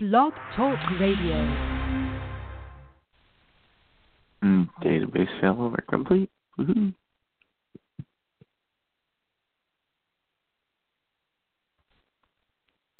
Blog Talk Radio. Mm, database failover complete. Woohoo.